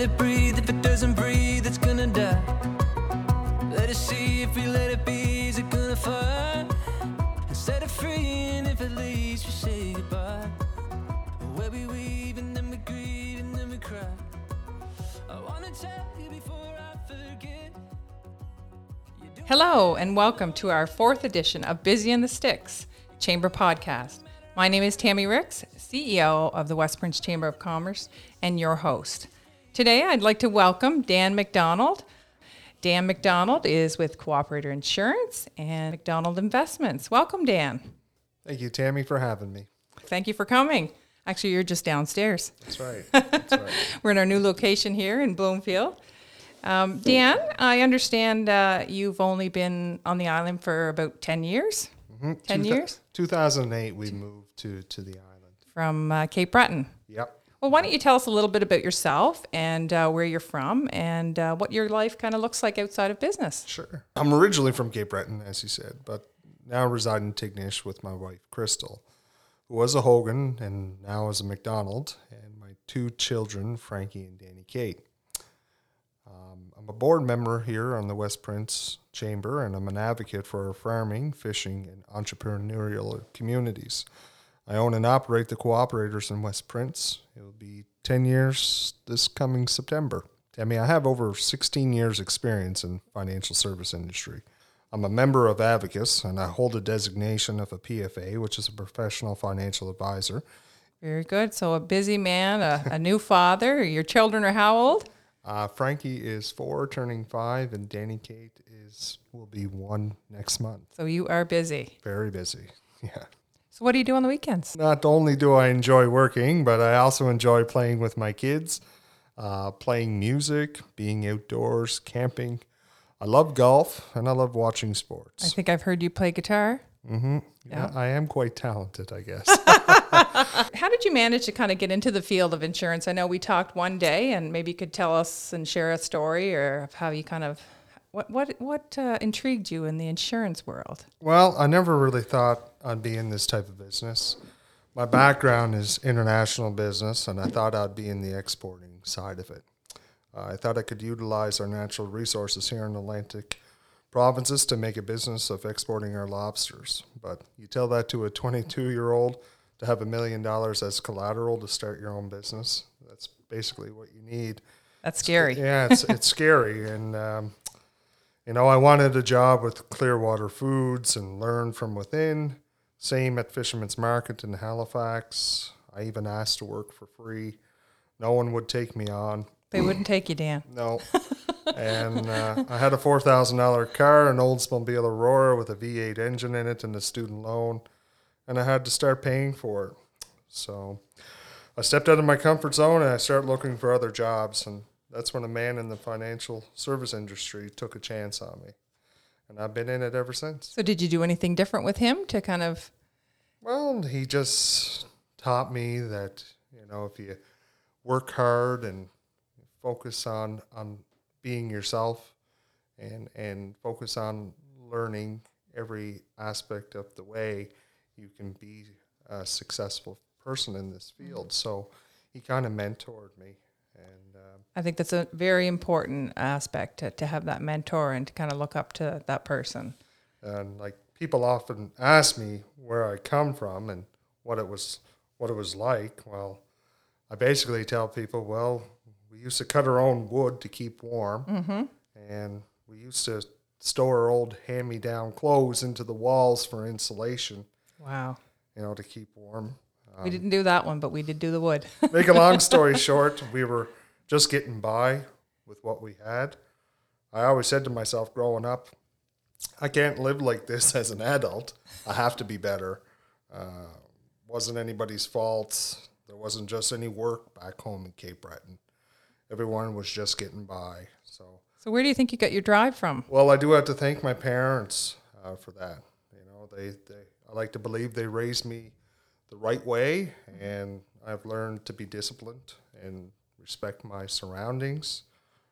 let it breathe. If it doesn't breathe, it's gonna die. Let it see if we let it be. Is it gonna fly? And set it free, and if it leaves, we say goodbye. Where we weave, and then we grieve, and then we cry. I wanna tell you before I forget. Hello, and welcome to our fourth edition of Busy in the Sticks Chamber Podcast. My name is Tammy Ricks, CEO of the West Prince Chamber of Commerce, and your host. Today, I'd like to welcome Dan McDonald. Dan McDonald is with Cooperator Insurance and McDonald Investments. Welcome, Dan. Thank you, Tammy, for having me. Thank you for coming. Actually, you're just downstairs. That's right. That's right. We're in our new location here in Bloomfield. Um, Dan, I understand uh, you've only been on the island for about 10 years? 10 Two years? 2008, we moved to, to the island. From uh, Cape Breton. Yep. Well, why don't you tell us a little bit about yourself and uh, where you're from and uh, what your life kind of looks like outside of business? Sure. I'm originally from Cape Breton, as you said, but now reside in Tignish with my wife, Crystal, who was a Hogan and now is a McDonald, and my two children, Frankie and Danny Kate. Um, I'm a board member here on the West Prince Chamber, and I'm an advocate for our farming, fishing, and entrepreneurial communities. I own and operate the cooperators in West Prince. It will be 10 years this coming September. I mean, I have over 16 years experience in financial service industry. I'm a member of Advocis and I hold a designation of a PFA, which is a professional financial advisor. Very good. So, a busy man, a, a new father. Your children are how old? Uh, Frankie is four, turning five, and Danny Kate is will be one next month. So, you are busy. Very busy. Yeah. So, what do you do on the weekends? Not only do I enjoy working, but I also enjoy playing with my kids, uh, playing music, being outdoors, camping. I love golf and I love watching sports. I think I've heard you play guitar. yeah, I am quite talented, I guess. How did you manage to kind of get into the field of insurance? I know we talked one day, and maybe you could tell us and share a story or of how you kind of what what what uh, intrigued you in the insurance world. well, I never really thought I'd be in this type of business. My background is international business, and I thought I'd be in the exporting side of it. Uh, I thought I could utilize our natural resources here in the Atlantic provinces to make a business of exporting our lobsters. But you tell that to a 22 year old to have a million dollars as collateral to start your own business. That's basically what you need. That's scary. Yeah, it's it's scary, and um, you know, I wanted a job with Clearwater Foods and learn from within. Same at Fisherman's Market in Halifax. I even asked to work for free. No one would take me on. They wouldn't take you, Dan. No. and uh, I had a four thousand dollar car, an Oldsmobile Aurora with a V8 engine in it, and a student loan, and I had to start paying for it. So I stepped out of my comfort zone and I started looking for other jobs, and that's when a man in the financial service industry took a chance on me, and I've been in it ever since. So, did you do anything different with him to kind of? Well, he just taught me that you know if you work hard and focus on on being yourself and and focus on learning every aspect of the way you can be a successful person in this mm-hmm. field. So he kind of mentored me, and um, I think that's a very important aspect to, to have that mentor and to kind of look up to that person. and like people often ask me where I come from and what it was what it was like. Well, I basically tell people, well, we used to cut our own wood to keep warm, and we used to store old hand-me-down clothes into the walls for insulation, Wow. you know, to keep warm. We didn't do that one, but we did do the wood. Make a long story short, we were just getting by with what we had. I always said to myself growing up, I can't live like this as an adult. I have to be better. Uh, wasn't anybody's fault. There wasn't just any work back home in Cape Breton. Everyone was just getting by. So, so, where do you think you got your drive from? well, I do have to thank my parents uh, for that. You know, they, they I like to believe they raised me the right way, and I've learned to be disciplined and respect my surroundings.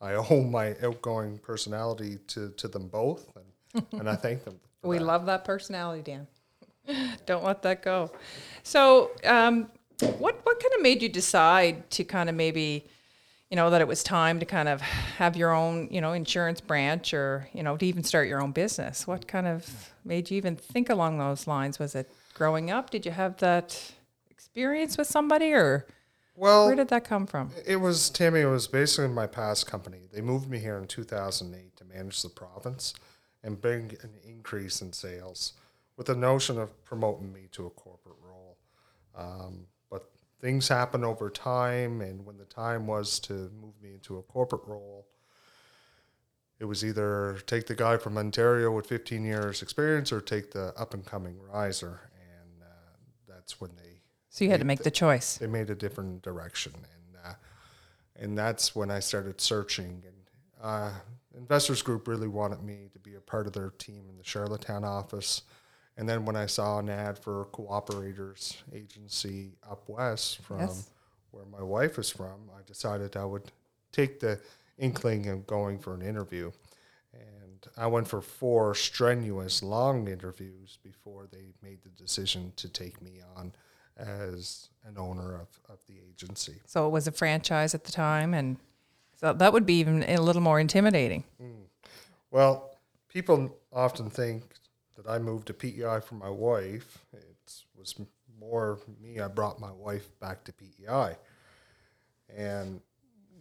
I owe my outgoing personality to, to them both, and, and I thank them. We that. love that personality, Dan. Don't let that go. So, um, what what kind of made you decide to kind of maybe you know, that it was time to kind of have your own, you know, insurance branch or, you know, to even start your own business? What kind of made you even think along those lines? Was it growing up? Did you have that experience with somebody or Well, where did that come from? it was Tammy. It was basically my past company. They moved me here in 2008 to manage the province and bring an increase in sales, with the notion of promoting me to a corporate role. Um, but things happen over time, and when the time was to move me into a corporate role, it was either take the guy from Ontario with 15 years experience or take the up and coming riser, that's when they So you had to make the choice. they made a different direction, and uh, and that's when I started searching. And uh, Investors Group really wanted me to be a part of their team in the Charlottetown office. And then when I saw an ad for a cooperators agency up west from Yes. where my wife is from, I decided I would take the inkling of going for an interview. And I went for four strenuous, long interviews before they made the decision to take me on as an owner of, of the agency. So it was a franchise at the time, and so that would be even a little more intimidating. Mm. Well, people often think that I moved to PEI for my wife. It was more me. I brought my wife back to PEI. And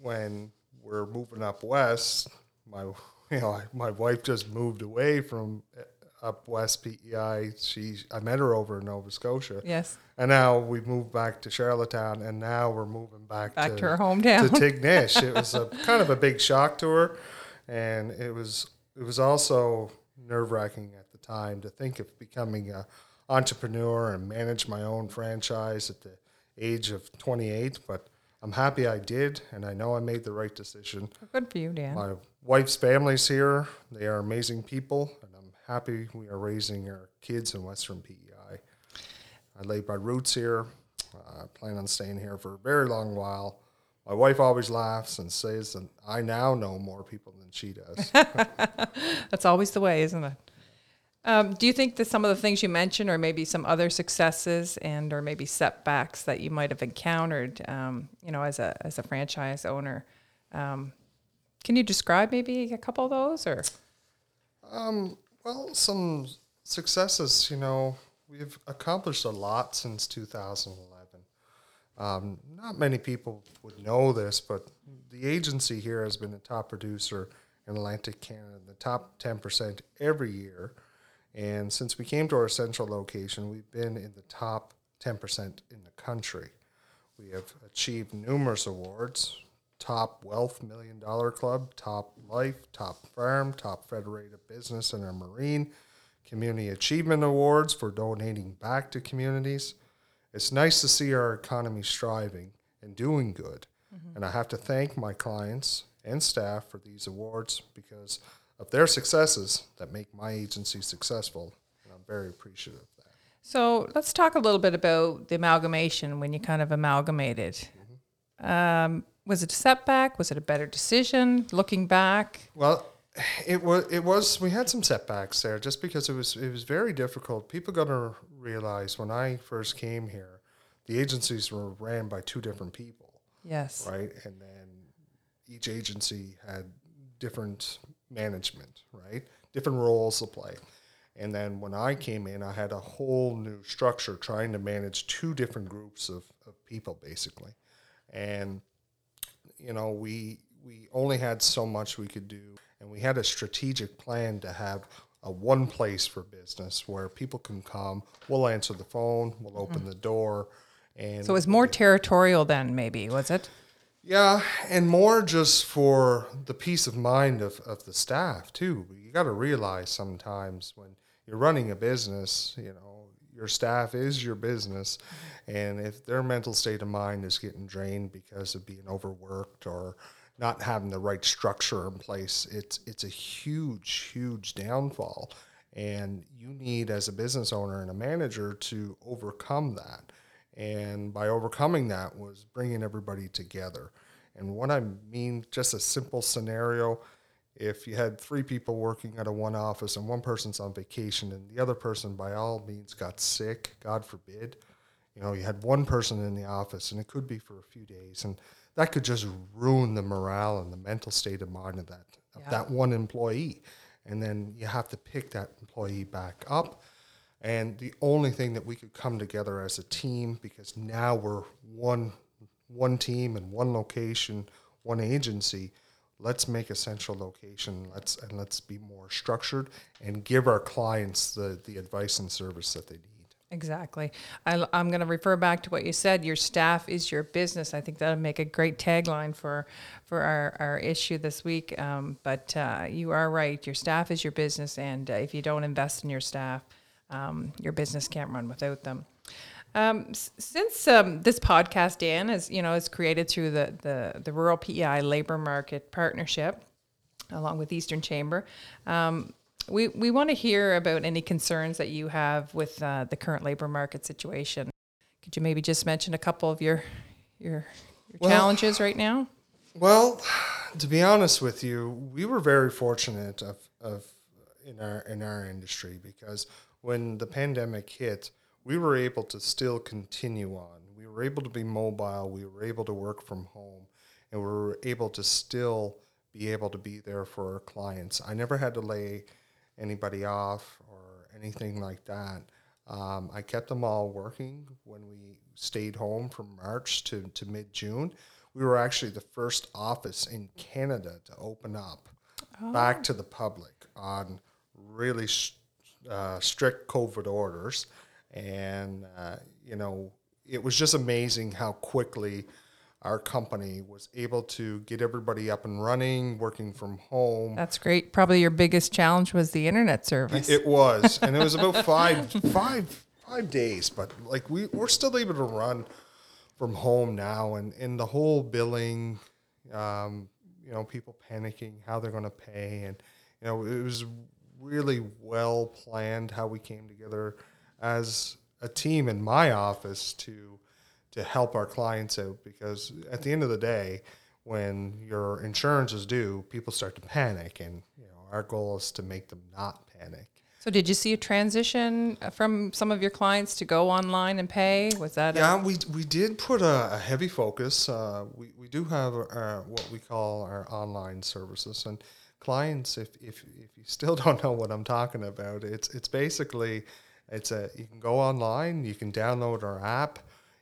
when we're moving up west, my you know my wife just moved away from uh, up west PEI. She I met her over in Nova Scotia. Yes, And now we moved back to Charlottetown, and now we're moving back, back to, to her hometown. to Tignish. it was a kind of a big shock to her, and it was it was also nerve wracking at the time to think of becoming a entrepreneur and manage my own franchise at the age of 28. But I'm happy I did, and I know I made the right decision. Good for you, Dan. My wife's family's here; they are amazing people, and I'm happy we are raising our kids in Western PEI. I laid my roots here. I plan on staying here for a very long while. My wife always laughs and says that I now know more people than she does. That's always the way, isn't it? Um, do you think that some of the things you mentioned, or maybe some other successes and or maybe setbacks that you might have encountered, um, you know, as a as a franchise owner, um, can you describe maybe a couple of those, or well, some successes, you know, we've accomplished a lot since 2011. Um, not many people would know this, but the agency here has been a top producer in Atlantic Canada, the top 10% every year. And since we came to our central location, we've been in the top 10% in the country. We have achieved numerous awards top wealth million dollar club, top life, top farm, top federated business and our marine, community achievement awards for donating back to communities. It's nice to see our economy striving and doing good. And I have to thank my clients and staff for these awards because of their successes that make my agency successful. And I'm very appreciative of that. so? Let's talk a little bit about the amalgamation when you kind of amalgamated. Um, was it a setback? Was it a better decision? Looking back, Well, it was it was we had some setbacks there just because it was it was very difficult. People got to realize when I first came here, the agencies were ran by two different people, yes, right? And then each agency had different management, right? Different roles to play. And then when I came in, I had a whole new structure trying to manage two different groups of, of people basically. And you know, we we only had so much we could do, and we had a strategic plan to have a one place for business where people can come. We'll answer the phone. We'll open mm-hmm. the door, and so it was more territorial then, maybe was it? yeah, and more just for the peace of mind of, of the staff too. You got to realize sometimes when you're running a business, you know, your staff is your business, and if their mental state of mind is getting drained because of being overworked or not having the right structure in place, it's it's a huge, huge downfall. And you need, as a business owner and a manager, to overcome that. And by overcoming that was bringing everybody together. And what I mean, just a simple scenario if you had three people working at a one office and one person's on vacation and the other person by all means got sick, God forbid, you know, you had one person in the office and it could be for a few days and that could just ruin the morale and the mental state of mind of that of Yeah. that one employee. And then you have to pick that employee back up. And the only thing that we could come together as a team, because now we're one one team and one location, one agency. Let's make a central location. Let's and let's be more structured and give our clients the the advice and service that they need. Exactly. I, am going to refer back to what you said. Your staff is your business. I think that'll make a great tagline for for our, our issue this week. Um, but uh, you are right. Your staff is your business, and uh, if you don't invest in your staff, um, your business can't run without them. Um, since um, this podcast, Dan, is you know is created through the the, the Rural PEI Labor Market Partnership, along with Eastern Chamber. Um, we, we want to hear about any concerns that you have with uh, the current labor market situation. Could you maybe just mention a couple of your your, your Well- challenges right now? Well, to be honest with you, we were very fortunate of, of in our in our industry because when the pandemic hit, we were able to still continue on. We were able to be mobile. We were able to work from home, and we were able to still be able to be there for our clients. I never had to lay anybody off or anything like that. Um, I kept them all working when we stayed home from March to, to mid June. We were actually the first office in Canada to open up back to the public on really s uh, strict COVID orders. And, uh, you know, it was just amazing how quickly our company was able to get everybody up and running, working from home. That's great. Probably your biggest challenge was the internet service. It was, and it was about five, five, five days. But like we, we're still able to run from home now, and in the whole billing, um, you know, people panicking how they're going to pay, and you know, it was really well planned how we came together as a team in my office to to help our clients out because at the end of the day when your insurance is due people start to panic and you know our goal is to make them not panic so, did you see a transition from some of your clients to go online and pay? Was that a- yeah we, we did put a, a heavy focus uh, we, we do have our, what we call our online services and clients if, if, if you still don't know what i'm talking about it's it's basically it's a you can go online you can download our app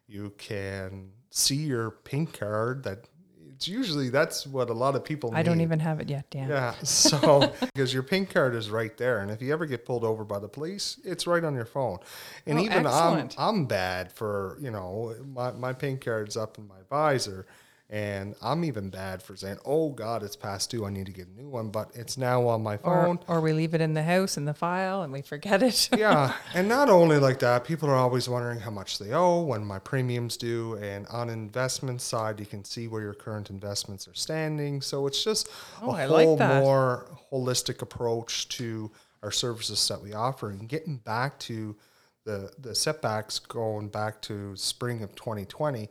you can see your pink card that it's usually that's what a lot of people I don't even have it yet, Dan. Yeah. So because your pink card is right there, and if you ever get pulled over by the police, it's right on your phone. And Oh, even excellent. I'm I'm bad for you know my my pink card's up in my visor, and I'm even bad for saying, oh God, it's past due. I need to get a new one, but it's now on my phone. or we leave it in the house in the file and we forget it. yeah, and not only like that, people are always wondering how much they owe, when my premiums due, and on investment side, you can see where your current investments are standing. So it's just Oh, a I whole that. more holistic approach to our services that we offer, and getting back to the the setbacks going back to spring of 2020.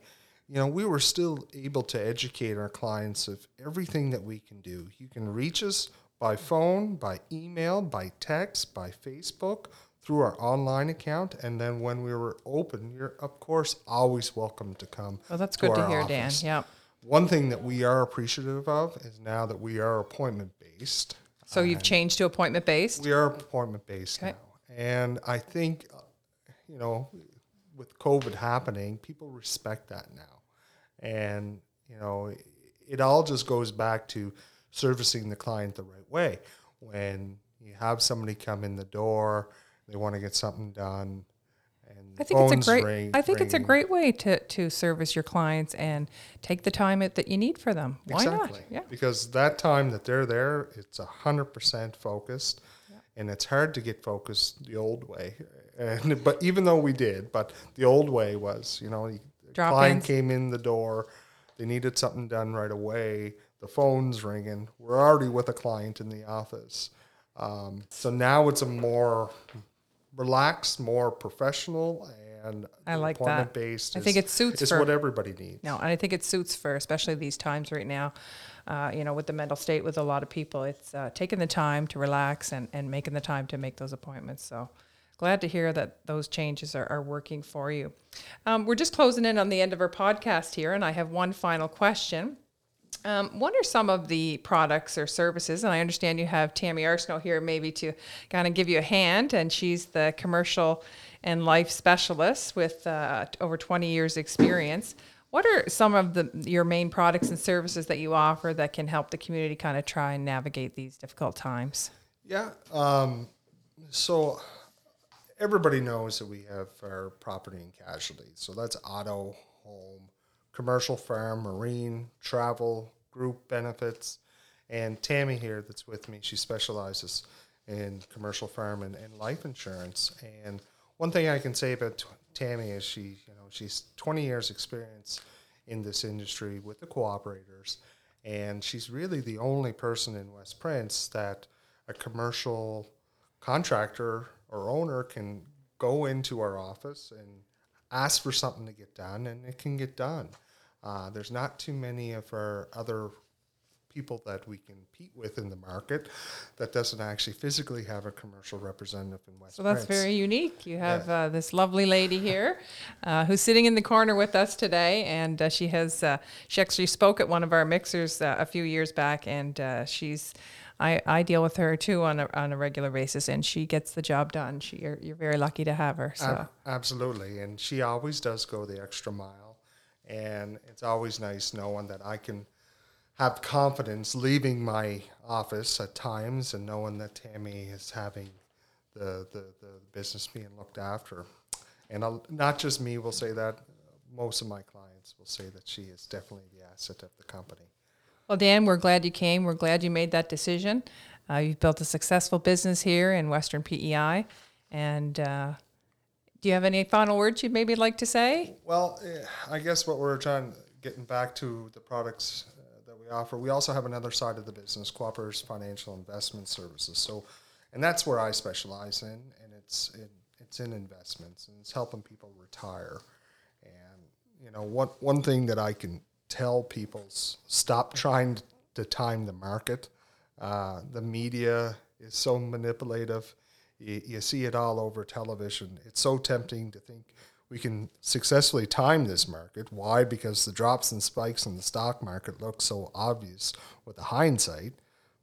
You know, we were still able to educate our clients of everything that we can do. You can reach us by phone, by email, by text, by Facebook, through our online account. And then when we were open, you're, of course, always welcome to come. Well, that's good to hear, Dan. Yeah. One thing that we are appreciative of is now that we are appointment based. So, you've changed to appointment based? We are appointment based Okay. now. And I think, uh, you know, with COVID happening, people respect that now. And, you know, it all just goes back to servicing the client the right way. When you have somebody come in the door, they want to get something done, and I think it's a great. ring- I think it's a great way to to service your clients and take the time it, that you need for them. Why exactly. not? Yeah. Because that time that they're there, it's a hundred percent focused, and it's hard to get focused the old way. And but even though we did, but the old way was, you know, the Drop client ins. came in the door, they needed something done right away. The phone's ringing. We're already with a client in the office. Um, so now it's a more relaxed, more professional, and I like that. appointment based. I think it suits It's for- what everybody needs. No, and I think it suits for especially these times right now. Uh, you know, with the mental state with a lot of people, it's uh, taking the time to relax and, and making the time to make those appointments. So, glad to hear that those changes are, are working for you. Um, we're just closing in on the end of our podcast here, and I have one final question. Um, what are some of the products or services? And I understand you have Tammy Arsenault here, maybe to kind of give you a hand, and she's the commercial and life specialist with uh, over 20 years' experience. What are some of the your main products and services that you offer that can help the community kind of try and navigate these difficult times? Yeah. Um, so everybody knows that we have our property and casualty. So that's auto, home, commercial farm, marine, travel, group benefits. And Tammy here that's with me, she specializes in commercial farm and, and life insurance. And one thing I can say about t- Tammy is she, you know, she's 20 years experience in this industry with the cooperators. And she's really the only person in West Prince that a commercial contractor or owner can go into our office and ask for something to get done, and it can get done. Uh, there's not too many of our other people that we compete with in the market that doesn't actually physically have a commercial representative in West So that's Prince. very unique. You have uh, this lovely lady here uh, who's sitting in the corner with us today, and uh, she has uh, she actually spoke at one of our mixers uh, a few years back, and uh, she's. I, I deal with her too on a, on a regular basis, and she gets the job done. She, you're, you're very lucky to have her. So Ab- absolutely, and she always does go the extra mile, and it's always nice knowing that I can have confidence leaving my office at times and knowing that Tammy is having the the, the business being looked after, and I'll, not just me will say that. Most of my clients will say that she is definitely the asset of the company. Well, Dan, we're glad you came. We're glad you made that decision. Uh, you've built a successful business here in Western PEI. And uh, do you have any final words you'd maybe like to say? Well, eh, I guess what we're trying, getting back to the products uh, that we offer, we also have another side of the business, Cooperators Financial Investment Services. So, and that's where I specialize in, and it's it's in investments and it's helping people retire. And you know, one one thing that I can tell people stop trying to time the market. Uh, the media is so manipulative. You, you see it all over television. It's so tempting to think we can successfully time this market. Why? Because the drops and spikes in the stock market look so obvious with the hindsight.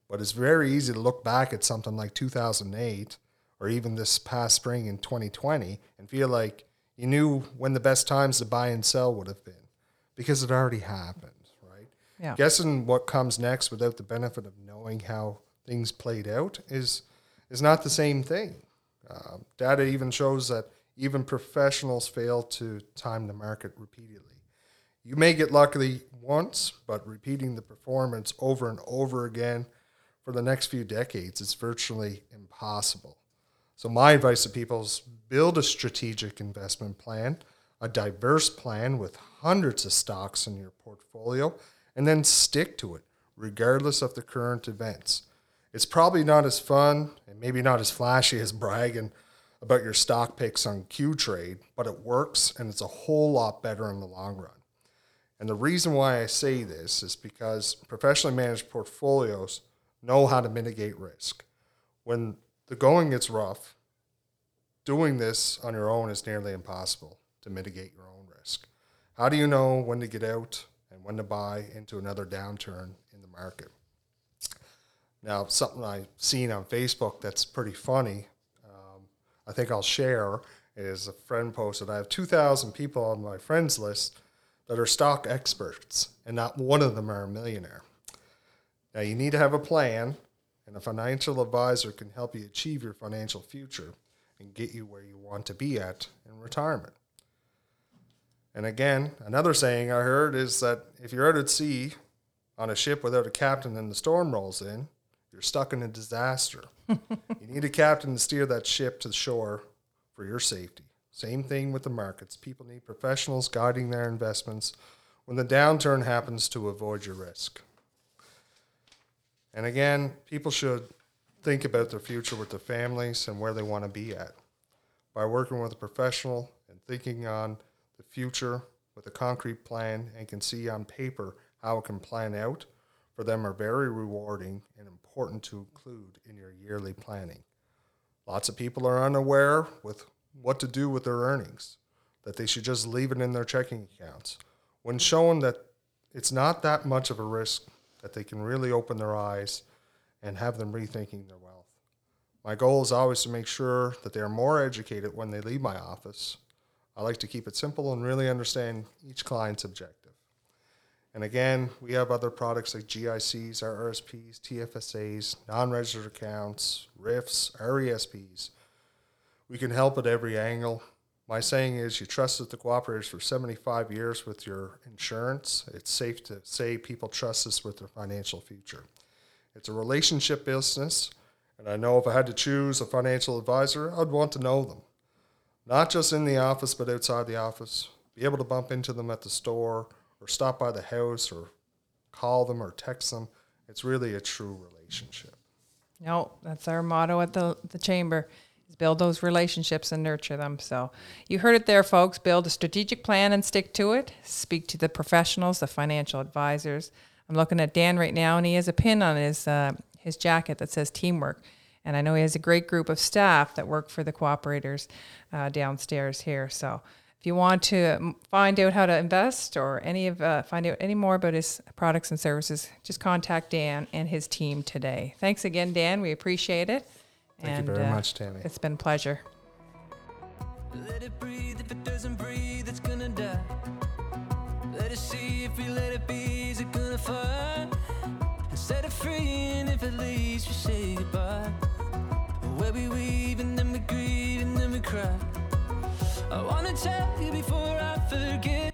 But it's very easy to look back at something like 2008 or even this past spring in 2020 and feel like you knew when the best times to buy and sell would have been because it already happened, right? Yeah. Guessing what comes next without the benefit of knowing how things played out is is not the same thing. Uh, data even shows that even professionals fail to time the market repeatedly. You may get lucky once, but repeating the performance over and over again for the next few decades is virtually impossible. So my advice to people is build a strategic investment plan, a diverse plan with hundreds of stocks in your portfolio, and then stick to it, regardless of the current events. It's probably not as fun and maybe not as flashy as bragging about your stock picks on Questrade, but it works and it's a whole lot better in the long run. And the reason why I say this is because professionally managed portfolios know how to mitigate risk. When the going gets rough, doing this on your own is nearly impossible to mitigate your own risk. How do you know when to get out and when to buy into another downturn in the market? Now, something I've seen on Facebook that's pretty funny, um, I think I'll share, is a friend posted I have 2,000 people on my friends list that are stock experts, and not one of them are a millionaire. Now, you need to have a plan, and a financial advisor can help you achieve your financial future and get you where you want to be at in retirement. And again, another saying I heard is that if you're out at sea on a ship without a captain and the storm rolls in, you're stuck in a disaster. you need a captain to steer that ship to the shore for your safety. Same thing with the markets. People need professionals guiding their investments when the downturn happens to avoid your risk. And again, people should think about their future with their families and where they want to be at. By working with a professional and thinking on the future with a concrete plan and can see on paper how it can plan out, for them are very rewarding and important to include in your yearly planning. Lots of people are unaware with what to do with their earnings, that they should just leave it in their checking accounts. When shown that it's not that much of a risk, that they can really open their eyes and have them rethinking their wealth. My goal is always to make sure that they are more educated when they leave my office. I like to keep it simple and really understand each client's objective. And again, we have other products like GICs, our RSPs, TFSAs, non registered accounts, RIFs, RESPs. We can help at every angle. My saying is you trusted the cooperators for 75 years with your insurance. It's safe to say people trust us with their financial future. It's a relationship business, and I know if I had to choose a financial advisor, I'd want to know them. Not just in the office, but outside the office. Be able to bump into them at the store or stop by the house or call them or text them. It's really a true relationship. No, that's our motto at the, the chamber is build those relationships and nurture them. So you heard it there, folks. Build a strategic plan and stick to it. Speak to the professionals, the financial advisors. I'm looking at Dan right now, and he has a pin on his uh, his jacket that says teamwork. And I know he has a great group of staff that work for the cooperators uh, downstairs here. So if you want to find out how to invest or any of uh, find out any more about his products and services, just contact Dan and his team today. Thanks again, Dan. We appreciate it. Thank and, you very uh, much, Tammy. It's been a pleasure. Let it breathe. If it doesn't breathe, it's gonna die. Let it see. If we let it be, is it gonna fly? set it free, and if it leaves, we say goodbye. Where we weave, and then we grieve, and then we cry. I wanna tell you before I forget